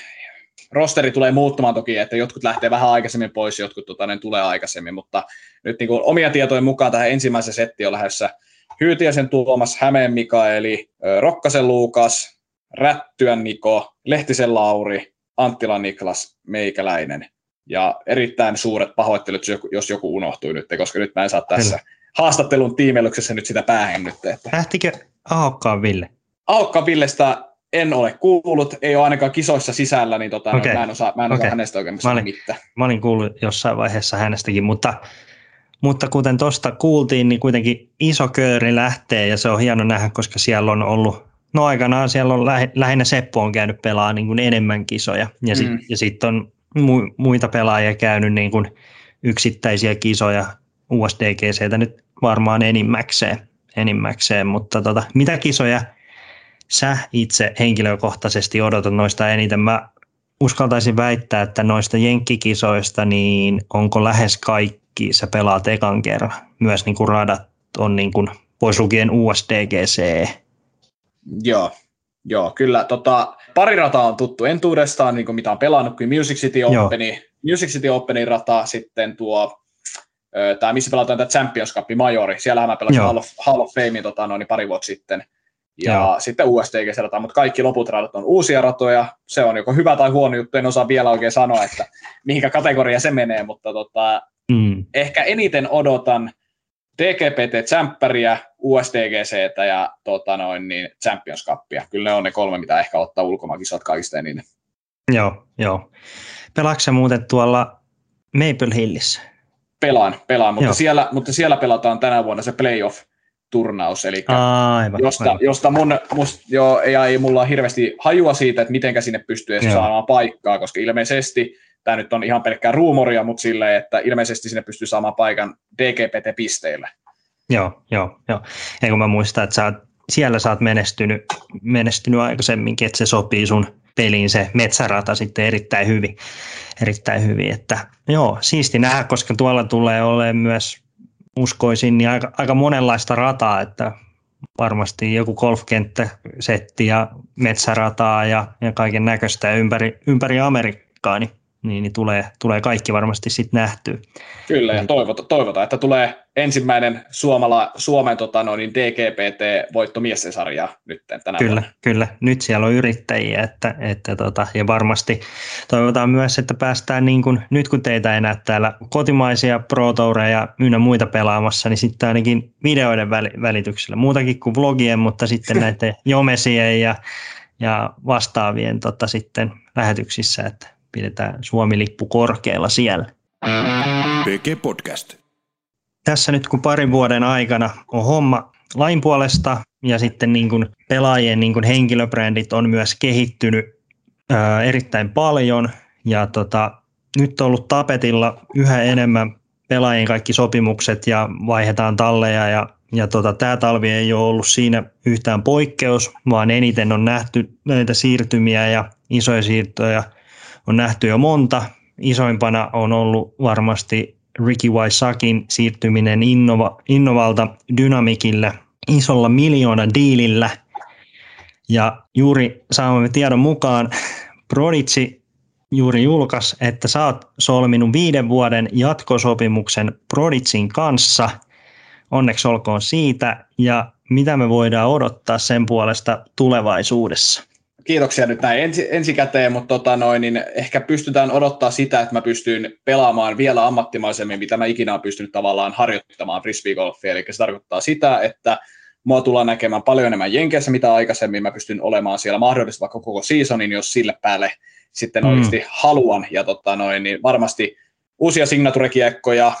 rosteri tulee muuttumaan toki, että jotkut lähtee vähän aikaisemmin pois, jotkut tota, ne tulee aikaisemmin, mutta nyt niin kuin, omia tietojen mukaan tähän ensimmäisen setti on lähdössä Hyytiäsen Tuomas, Hämeen Mikaeli, Rokkasen Luukas, Rättyän Niko, Lehtisen Lauri, Anttila Niklas, Meikäläinen. Ja erittäin suuret pahoittelut, jos joku unohtui nyt, koska nyt mä en saa tässä Kyllä haastattelun tiimeilyksessä nyt sitä päähän nyt. Että. Lähtikö Ahokkaan Ville? Ahokkaan Villestä en ole kuullut, ei ole ainakaan kisoissa sisällä, niin tota, okay. no, mä en osaa, mä en okay. hänestä oikein mä olin, mitään. Mä olin kuullut jossain vaiheessa hänestäkin, mutta, mutta kuten tuosta kuultiin, niin kuitenkin iso kööri lähtee ja se on hieno nähdä, koska siellä on ollut, no aikanaan siellä on lähinnä Seppo on käynyt pelaa niin kuin enemmän kisoja ja sitten mm. sit on muita pelaajia käynyt niin kuin yksittäisiä kisoja USDGCtä nyt varmaan enimmäkseen. enimmäkseen, mutta tota, mitä kisoja sä itse henkilökohtaisesti odotat noista eniten? Mä uskaltaisin väittää, että noista jenkkikisoista, niin onko lähes kaikki sä pelaat ekan kerran? Myös niin kuin radat on niin kuin, pois lukien USDGC. Joo, joo kyllä. Tota, pari rataa on tuttu entuudestaan, niin kuin mitä on pelannut, kuin Music City Openi, Music City Openin rata, sitten tuo tämä, missä pelataan tämä Champions Cup Majori, siellähän mä pelasin Hall of, Hall of Fame tota, noin, pari vuotta sitten, ja Joo. sitten USDG rata, mutta kaikki loput radat on uusia ratoja, se on joko hyvä tai huono juttu, en osaa vielä oikein sanoa, että mihinkä kategoria se menee, mutta tota, mm. ehkä eniten odotan DGPT Champeria, USDGC ja tota noin, niin Champions Cupia. Kyllä ne on ne kolme, mitä ehkä ottaa ulkomaakisat kaikista eniten. Joo, joo. Pelaatko muuten tuolla Maple Hillissä? Pelaan, pelaan mutta, siellä, mutta siellä pelataan tänä vuonna se playoff turnaus, eli aivan, josta, aivan. josta mun, must, jo, ei, ei mulla ole hirveästi hajua siitä, että miten sinne pystyy edes saamaan paikkaa, koska ilmeisesti tämä nyt on ihan pelkkää ruumoria, mutta silleen, että ilmeisesti sinne pystyy saamaan paikan DGPT-pisteillä. Joo, joo, joo. Ja kun mä muistan, että sä siellä sä oot menestynyt, menestynyt aikaisemminkin, että se sopii sun peliin se metsärata sitten erittäin hyvin. Erittäin hyvin. Että, joo, siisti nähdä, koska tuolla tulee olemaan myös, uskoisin, niin aika, aika monenlaista rataa, että varmasti joku golfkenttäsetti ja metsärataa ja, ja kaiken näköistä ympäri, ympäri Amerikkaa, niin niin, niin tulee, tulee kaikki varmasti sitten nähtyä. Kyllä, ja toivotaan, toivota, että tulee ensimmäinen Suomala, Suomen tota, no, niin DGPT-voitto miessesarja nyt tänä Kyllä, vuonna. kyllä. Nyt siellä on yrittäjiä, että, että tota, ja varmasti toivotaan myös, että päästään niin kuin, nyt kun teitä ei näe täällä kotimaisia pro ja ynnä muita pelaamassa, niin sitten ainakin videoiden välityksellä, muutakin kuin vlogien, mutta sitten näiden jomesien ja, ja vastaavien tota, sitten lähetyksissä, että pidetään Suomi-lippu korkealla siellä. PG Podcast. Tässä nyt kun parin vuoden aikana on homma lain puolesta ja sitten niin kuin pelaajien niin kuin henkilöbrändit on myös kehittynyt ää, erittäin paljon ja tota, nyt on ollut tapetilla yhä enemmän pelaajien kaikki sopimukset ja vaihdetaan talleja ja, ja tota, tämä talvi ei ole ollut siinä yhtään poikkeus, vaan eniten on nähty näitä siirtymiä ja isoja siirtoja on nähty jo monta. Isoimpana on ollut varmasti Ricky Waisakin siirtyminen Innova, Innovalta Dynamicille isolla miljoona diilillä. Ja juuri saamamme tiedon mukaan Prodigy juuri julkaisi, että sä oot solminut viiden vuoden jatkosopimuksen Prodigin kanssa. Onneksi olkoon siitä. Ja mitä me voidaan odottaa sen puolesta tulevaisuudessa? Kiitoksia nyt näin ensi, ensikäteen, mutta tota noin, niin ehkä pystytään odottaa sitä, että mä pystyn pelaamaan vielä ammattimaisemmin, mitä mä ikinä olen pystynyt tavallaan harjoittamaan frisbeegolfia. Eli se tarkoittaa sitä, että mua tullaan näkemään paljon enemmän Jenkeissä, mitä aikaisemmin. Mä pystyn olemaan siellä mahdollisesti vaikka koko seasonin, jos sille päälle sitten mm. oikeasti haluan. Ja tota noin, niin varmasti uusia signaturekiekkoja,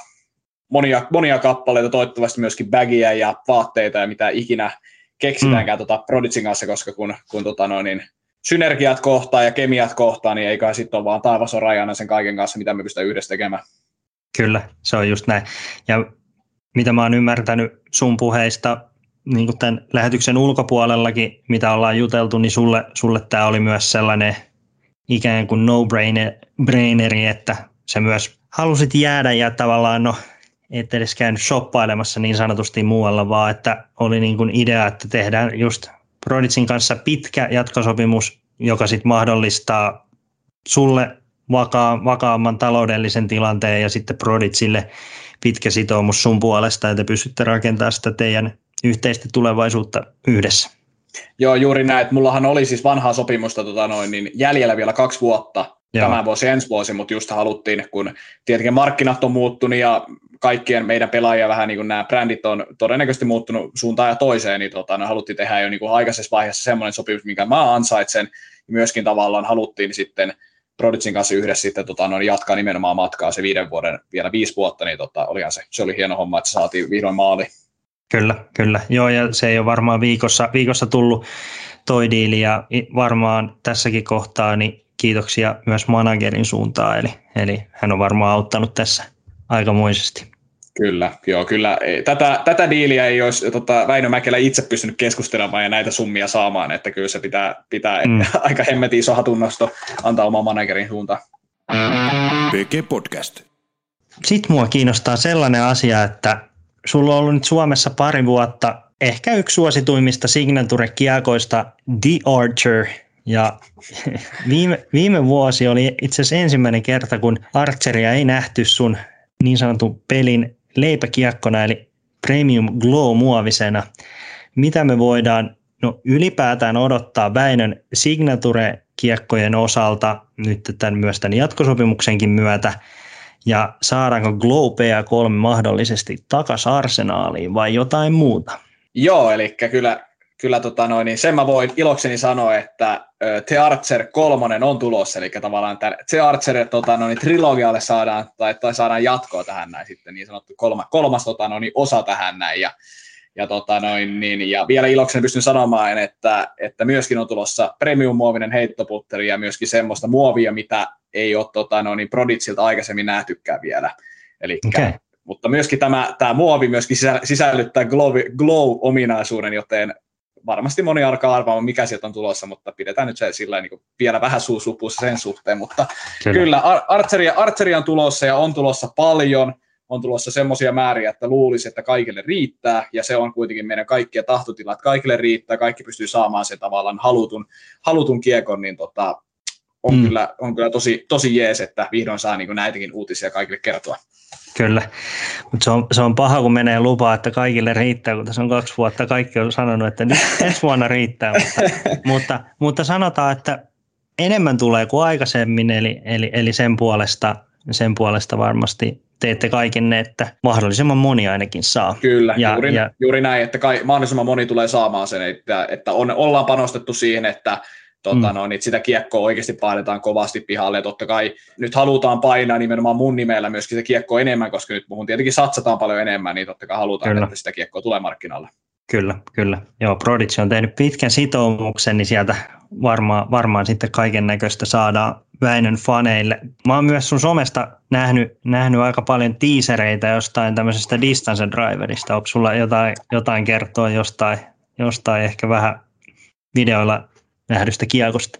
monia, monia kappaleita, toivottavasti myöskin bagia ja vaatteita ja mitä ikinä keksitäänkään mm. tota Prodigin kanssa, koska kun, kun tota noin, niin synergiat kohtaa ja kemiat kohtaa, niin ei kai sitten ole vaan taivas on rajana sen kaiken kanssa, mitä me pystytään yhdessä tekemään. Kyllä, se on just näin. Ja mitä mä oon ymmärtänyt sun puheista, niin kuin tämän lähetyksen ulkopuolellakin, mitä ollaan juteltu, niin sulle, sulle tämä oli myös sellainen ikään kuin no-braineri, että se myös halusit jäädä ja tavallaan no, et edes käynyt shoppailemassa niin sanotusti muualla, vaan että oli niin kuin idea, että tehdään just Prodigin kanssa pitkä jatkosopimus, joka sitten mahdollistaa sulle vakaa, vakaamman taloudellisen tilanteen ja sitten Prodigille pitkä sitoumus sun puolesta, että pystytte rakentamaan sitä teidän yhteistä tulevaisuutta yhdessä. Joo, juuri näin. Että mullahan oli siis vanhaa sopimusta tota noin, niin jäljellä vielä kaksi vuotta Joo. tämä vuosi ensi vuosi, mutta just haluttiin, kun tietenkin markkinat on muuttunut ja kaikkien meidän pelaajia vähän niin kuin nämä brändit on todennäköisesti muuttunut suuntaan ja toiseen, niin tota, ne haluttiin tehdä jo niin kuin aikaisessa vaiheessa semmoinen sopimus, minkä mä ansaitsen, ja myöskin tavallaan haluttiin sitten Prodigin kanssa yhdessä sitten tota, noin jatkaa nimenomaan matkaa se viiden vuoden, vielä viisi vuotta, niin tota, olihan se, se oli hieno homma, että saatiin vihdoin maali. Kyllä, kyllä. Joo, ja se ei ole varmaan viikossa, viikossa tullut toi diili, ja varmaan tässäkin kohtaa niin kiitoksia myös managerin suuntaan, eli, eli hän on varmaan auttanut tässä aikamoisesti. Kyllä, joo, kyllä. Tätä, tätä diiliä ei olisi tota, Väinö Mäkelä itse pystynyt keskustelemaan ja näitä summia saamaan, että kyllä se pitää, pitää mm. aika hemmetin iso hatunnosto antaa oma managerin suuntaan. PG Podcast. Sitten mua kiinnostaa sellainen asia, että sulla on ollut nyt Suomessa pari vuotta ehkä yksi suosituimmista signature-kiekoista The Archer, ja viime, viime vuosi oli itse asiassa ensimmäinen kerta, kun Archeria ei nähty sun niin sanotun pelin leipäkiekkona, eli Premium Glow-muovisena. Mitä me voidaan no, ylipäätään odottaa Väinön Signature-kiekkojen osalta nyt tämän, myös tämän jatkosopimuksenkin myötä, ja saadaanko Glow PA3 mahdollisesti takas arsenaaliin vai jotain muuta? Joo, eli kyllä, kyllä tota noin, niin sen mä voin ilokseni sanoa, että The Archer 3 on tulossa, eli tavallaan The Archer tota noin, trilogialle saadaan, tai, tai saadaan jatkoa tähän näin sitten, niin sanottu kolma, kolmas tota noin, osa tähän näin, ja ja, tota noin, niin, ja vielä ilokseni pystyn sanomaan, että, että myöskin on tulossa premium-muovinen heittoputteri ja myöskin semmoista muovia, mitä ei ole tota, noin, Proditsilta aikaisemmin nähtykään vielä. Eli okay mutta myöskin tämä, tämä muovi myöskin sisällyttää glow, glow-ominaisuuden, joten varmasti moni alkaa arvaamaan, mikä sieltä on tulossa, mutta pidetään nyt se sillä niin vielä vähän suusupussa sen suhteen, mutta kyllä, kyllä Archeria, Archeria on tulossa ja on tulossa paljon, on tulossa semmoisia määriä, että luulisi, että kaikille riittää, ja se on kuitenkin meidän kaikkien tahtotila, että kaikille riittää, kaikki pystyy saamaan sen tavallaan halutun, halutun kiekon, niin tota, on, mm. kyllä, on kyllä tosi, tosi jees, että vihdoin saa niin näitäkin uutisia kaikille kertoa. Kyllä, mutta se on, se on paha, kun menee lupaa, että kaikille riittää, kun tässä on kaksi vuotta, kaikki on sanonut, että nyt ensi vuonna riittää, mutta, mutta, mutta sanotaan, että enemmän tulee kuin aikaisemmin, eli, eli, eli sen, puolesta, sen puolesta varmasti teette kaikenne, että mahdollisimman moni ainakin saa. Kyllä, ja, juuri, ja, juuri näin, että kai, mahdollisimman moni tulee saamaan sen, että, että on, ollaan panostettu siihen, että Tota, mm. no, niin sitä kiekkoa oikeasti painetaan kovasti pihalle. Ja totta kai nyt halutaan painaa nimenomaan mun nimellä myöskin se kiekko enemmän, koska nyt muun tietenkin satsataan paljon enemmän, niin totta kai halutaan, kyllä. että sitä kiekkoa tulee markkinalle. Kyllä, kyllä. Joo, Prodigy on tehnyt pitkän sitoumuksen, niin sieltä varmaan, varmaan sitten kaiken näköistä saadaan Väinön faneille. Mä oon myös sun somesta nähnyt, nähnyt aika paljon tiisereitä jostain tämmöisestä distance driverista. Onko sulla jotain, jotain kertoa jostain, jostain ehkä vähän videoilla nähdystä kiekosta.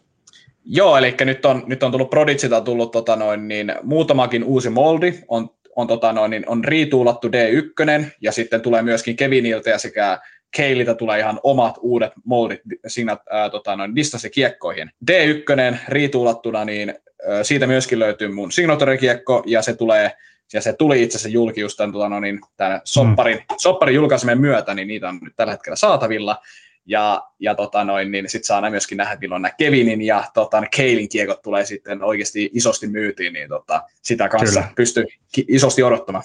Joo, eli nyt on, nyt on tullut Prodigilta tullut tota noin, niin, muutamakin uusi moldi, on, on, tota noin, niin, on riituulattu D1, ja sitten tulee myöskin Keviniltä ja sekä Keililtä tulee ihan omat uudet moldit siinä ää, tota noin, kiekkoihin. D1 riituulattuna, niin ää, siitä myöskin löytyy mun signature-kiekko, ja se tulee ja se tuli itse asiassa julki just tämän, tota, no niin, tämän sopparin, mm. sopparin julkaisemien myötä, niin niitä on nyt tällä hetkellä saatavilla. Ja, ja tota noin, niin sitten saadaan myöskin nähdä, milloin nämä Kevinin ja tota, Keilin kiekot tulee sitten oikeasti isosti myytiin, niin tota, sitä kanssa Kyllä. pystyy isosti odottamaan.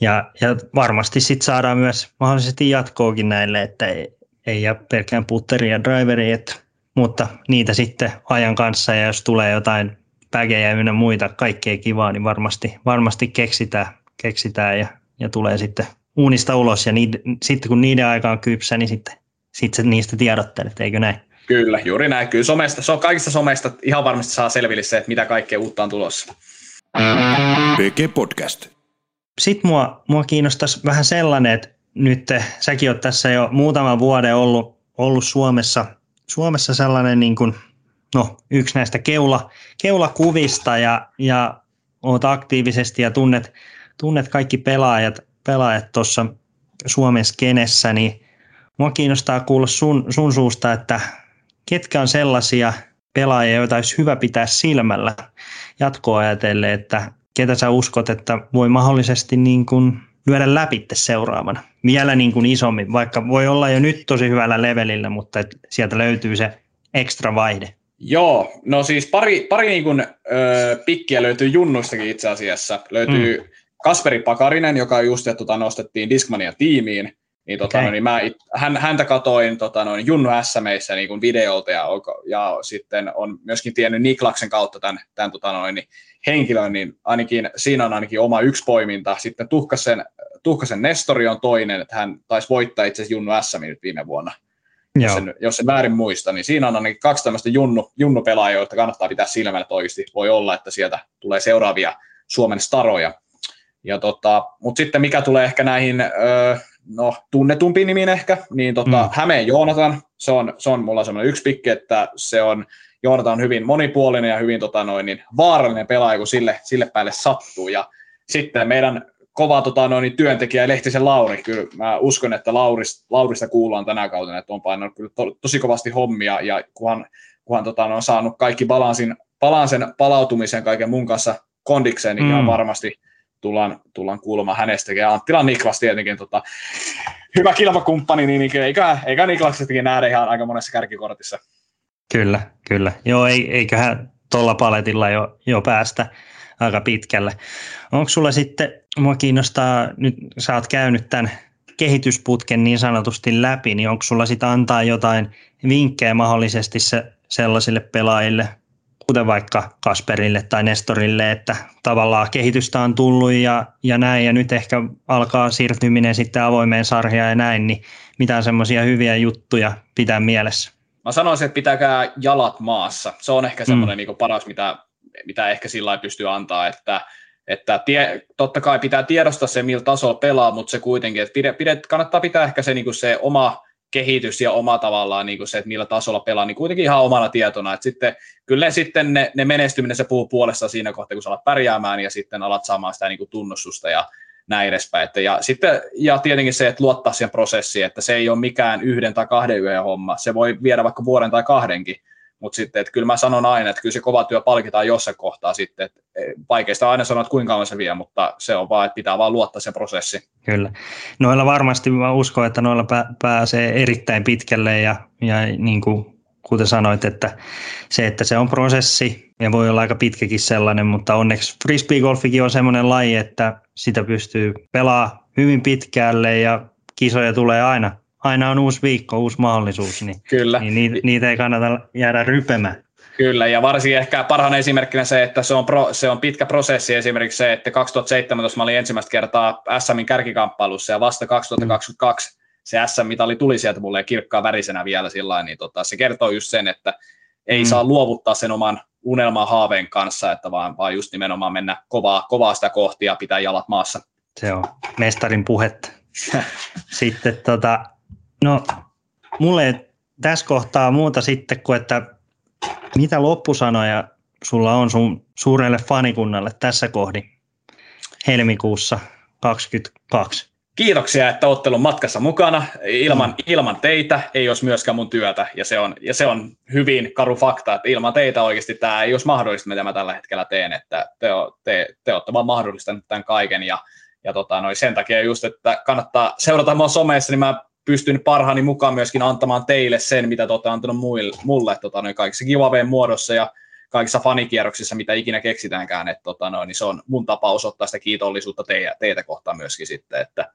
Ja, ja varmasti sitten saadaan myös mahdollisesti jatkoakin näille, että ei, ei jää pelkään putteri ja driveri, että, mutta niitä sitten ajan kanssa ja jos tulee jotain pägejä ja muita kaikkea kivaa, niin varmasti, varmasti keksitään, keksitään ja, ja tulee sitten uunista ulos ja niid, sitten kun niiden aika on kypsä, niin sitten sitten niistä tiedottelet, eikö näin? Kyllä, juuri näin. Kyllä somesta, so, kaikista somesta ihan varmasti saa selville se, että mitä kaikkea uutta on tulossa. PG Podcast. Sitten mua, mua kiinnostaisi vähän sellainen, että nyt te, säkin olet tässä jo muutaman vuoden ollut, ollut Suomessa, Suomessa sellainen niin kuin, no, yksi näistä keula, keulakuvista ja, ja olet aktiivisesti ja tunnet, tunnet kaikki pelaajat pelaajat tuossa Suomen skenessä, niin Mua kiinnostaa kuulla sun, sun suusta, että ketkä on sellaisia pelaajia, joita olisi hyvä pitää silmällä jatkoa ajatellen, että ketä sä uskot, että voi mahdollisesti niin kuin lyödä läpi seuraavana. Vielä niin kuin isommin, vaikka voi olla jo nyt tosi hyvällä levelillä, mutta et sieltä löytyy se ekstra vaihde. Joo, no siis pari, pari niin kuin, ö, pikkiä löytyy junnuistakin itse asiassa. Löytyy mm. Kasperi Pakarinen, joka just tota, nostettiin Discmania tiimiin. Niin, tota, okay. no, niin mä it, hän, häntä katoin tota, no, Junnu SMeissä niin videolta ja, ja, sitten on myöskin tiennyt Niklaksen kautta tämän, tämän tota, no, niin henkilön, niin ainakin, siinä on ainakin oma yksi poiminta. Sitten Tuhkasen, Tuhkasen Nestori on toinen, että hän taisi voittaa itse asiassa Junnu SM nyt viime vuonna. Jos en, jos en väärin muista, niin siinä on ainakin kaksi tämmöistä junnu, junnu-pelaajia, joita kannattaa pitää silmällä, että oikeasti voi olla, että sieltä tulee seuraavia Suomen staroja. Ja tota, Mutta sitten mikä tulee ehkä näihin öö, no, tunnetumpiin nimiin ehkä, niin tota, mm. Hämeen Joonatan, se on, se on mulla semmoinen yksi pikki, että se on, Joonatan on hyvin monipuolinen ja hyvin tota, noin, niin vaarallinen pelaaja, kun sille, sille päälle sattuu. Ja sitten meidän kova tota, noin, työntekijä Lehtisen Lauri, kyllä mä uskon, että Laurista, Laurista kuullaan tänä kautta, että on painanut kyllä to, tosi kovasti hommia, ja kunhan, kunhan tota, on saanut kaikki balansin, balansen palautumisen kaiken mun kanssa kondikseen, niin mm. varmasti tullaan, tullaan kuulemaan hänestäkin. Ja Anttila Niklas tietenkin tota, hyvä kilpakumppani, niin, niin eikä, eikä Niklaksestakin nähdä ihan aika monessa kärkikortissa. Kyllä, kyllä. Joo, eiköhän tuolla paletilla jo, jo päästä aika pitkälle. Onko sulla sitten, mua kiinnostaa, nyt sä oot käynyt tämän kehitysputken niin sanotusti läpi, niin onko sulla sitten antaa jotain vinkkejä mahdollisesti se, sellaisille pelaajille, kuten vaikka Kasperille tai Nestorille, että tavallaan kehitystä on tullut ja, ja näin, ja nyt ehkä alkaa siirtyminen sitten avoimeen sarjaan ja näin, niin mitään semmoisia hyviä juttuja pitää mielessä? Mä sanoisin, että pitäkää jalat maassa. Se on ehkä semmoinen mm. niin paras, mitä, mitä ehkä sillä pystyy antaa, että että tie, totta kai pitää tiedostaa se, millä tasolla pelaa, mutta se kuitenkin, että pide, pide, kannattaa pitää ehkä se, niin kuin se oma kehitys ja oma tavallaan niin kuin se, että millä tasolla pelaa, niin kuitenkin ihan omana tietona. Että sitten, kyllä sitten ne, ne menestyminen se puhuu puolesta siinä kohtaa, kun sä alat pärjäämään ja sitten alat saamaan sitä niin kuin tunnustusta ja näin edespäin. Että ja, sitten, ja tietenkin se, että luottaa siihen prosessiin, että se ei ole mikään yhden tai kahden yön homma. Se voi viedä vaikka vuoden tai kahdenkin, mutta sitten, että kyllä mä sanon aina, että kyllä se kova työ palkitaan jossain kohtaa sitten, että e, vaikeista aina sanoa, että kuinka kauan se vie, mutta se on vaan, että pitää vaan luottaa sen prosessi. Kyllä. Noilla varmasti mä uskon, että noilla pääsee erittäin pitkälle ja, ja niin kuin kuten sanoit, että se, että se on prosessi ja voi olla aika pitkäkin sellainen, mutta onneksi frisbeegolfikin on semmoinen laji, että sitä pystyy pelaamaan hyvin pitkälle ja kisoja tulee aina aina on uusi viikko, uusi mahdollisuus, niin, Kyllä. niin niitä, niitä ei kannata jäädä rypemään. Kyllä, ja varsinkin ehkä parhaana esimerkkinä se, että se on, pro, se on pitkä prosessi, esimerkiksi se, että 2017 mä olin ensimmäistä kertaa SMin kärkikamppailussa, ja vasta 2022 mm. se SM-mitali tuli sieltä mulle kirkkaa värisenä vielä sillä niin tota, se kertoo just sen, että ei mm. saa luovuttaa sen oman unelman haaveen kanssa, että vaan, vaan just nimenomaan mennä kovaa, kovaa sitä kohti ja pitää jalat maassa. Se on mestarin puhetta. Sitten tota, No, mulle ei tässä kohtaa muuta sitten kuin, että mitä loppusanoja sulla on sun suurelle fanikunnalle tässä kohdin helmikuussa 2022? Kiitoksia, että olette matkassa mukana. Ilman, mm. ilman teitä ei olisi myöskään mun työtä, ja se, on, ja se on hyvin karu fakta, että ilman teitä oikeasti tämä ei olisi mahdollista, mitä mä tällä hetkellä teen, että te, te, te olette vaan mahdollistaneet tämän kaiken, ja, ja tota, noin sen takia just, että kannattaa seurata mua somessa, niin mä pystyn parhaani mukaan myöskin antamaan teille sen, mitä te olette antanut muille, mulle tota, noin kaikissa giveawayn muodossa ja kaikissa fanikierroksissa, mitä ikinä keksitäänkään, että tota, noin, niin se on mun tapa osoittaa sitä kiitollisuutta teitä, teitä kohtaan myöskin sitten, että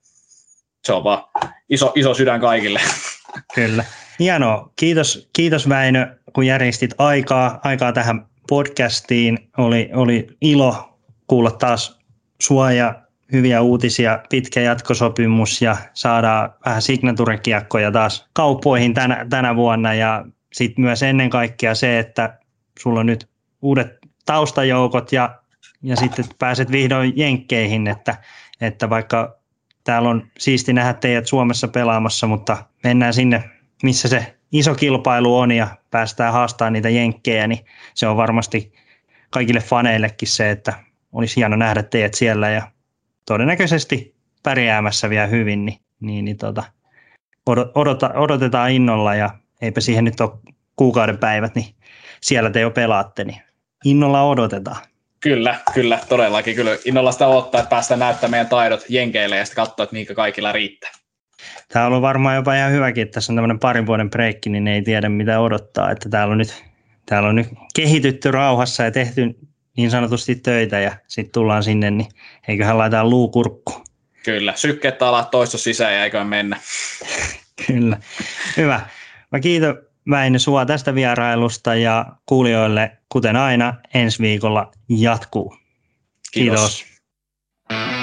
se on vaan iso, iso sydän kaikille. Kyllä. Hienoa. Kiitos, kiitos Väinö, kun järjestit aikaa, aikaa tähän podcastiin. Oli, oli ilo kuulla taas sua ja hyviä uutisia, pitkä jatkosopimus ja saadaan vähän signaturekiekkoja taas kauppoihin tänä, tänä vuonna. Ja sitten myös ennen kaikkea se, että sulla on nyt uudet taustajoukot ja, ja sitten pääset vihdoin jenkkeihin, että, että vaikka täällä on siisti nähdä teidät Suomessa pelaamassa, mutta mennään sinne, missä se iso kilpailu on ja päästään haastamaan niitä jenkkejä, niin se on varmasti kaikille faneillekin se, että olisi hieno nähdä teidät siellä ja todennäköisesti pärjäämässä vielä hyvin, niin, niin, niin tota, odota, odotetaan innolla ja eipä siihen nyt ole kuukauden päivät, niin siellä te jo pelaatte, niin innolla odotetaan. Kyllä, kyllä, todellakin. Kyllä innolla sitä odottaa, että päästään näyttämään meidän taidot jenkeille ja sitten katsoa, että mihinkä kaikilla riittää. Tämä on ollut varmaan jopa ihan hyväkin, että tässä on tämmöinen parin vuoden breikki, niin ei tiedä mitä odottaa. Että täällä on nyt, täällä on nyt kehitytty rauhassa ja tehty niin sanotusti töitä ja sitten tullaan sinne, niin eiköhän laitetaan luukurkku. Kyllä, sykkeet alaa toista sisään ja eiköhän mennä. Kyllä, hyvä. Mä kiitän Väinö sua tästä vierailusta ja kuulijoille, kuten aina, ensi viikolla jatkuu. Kiitos. Kiitos.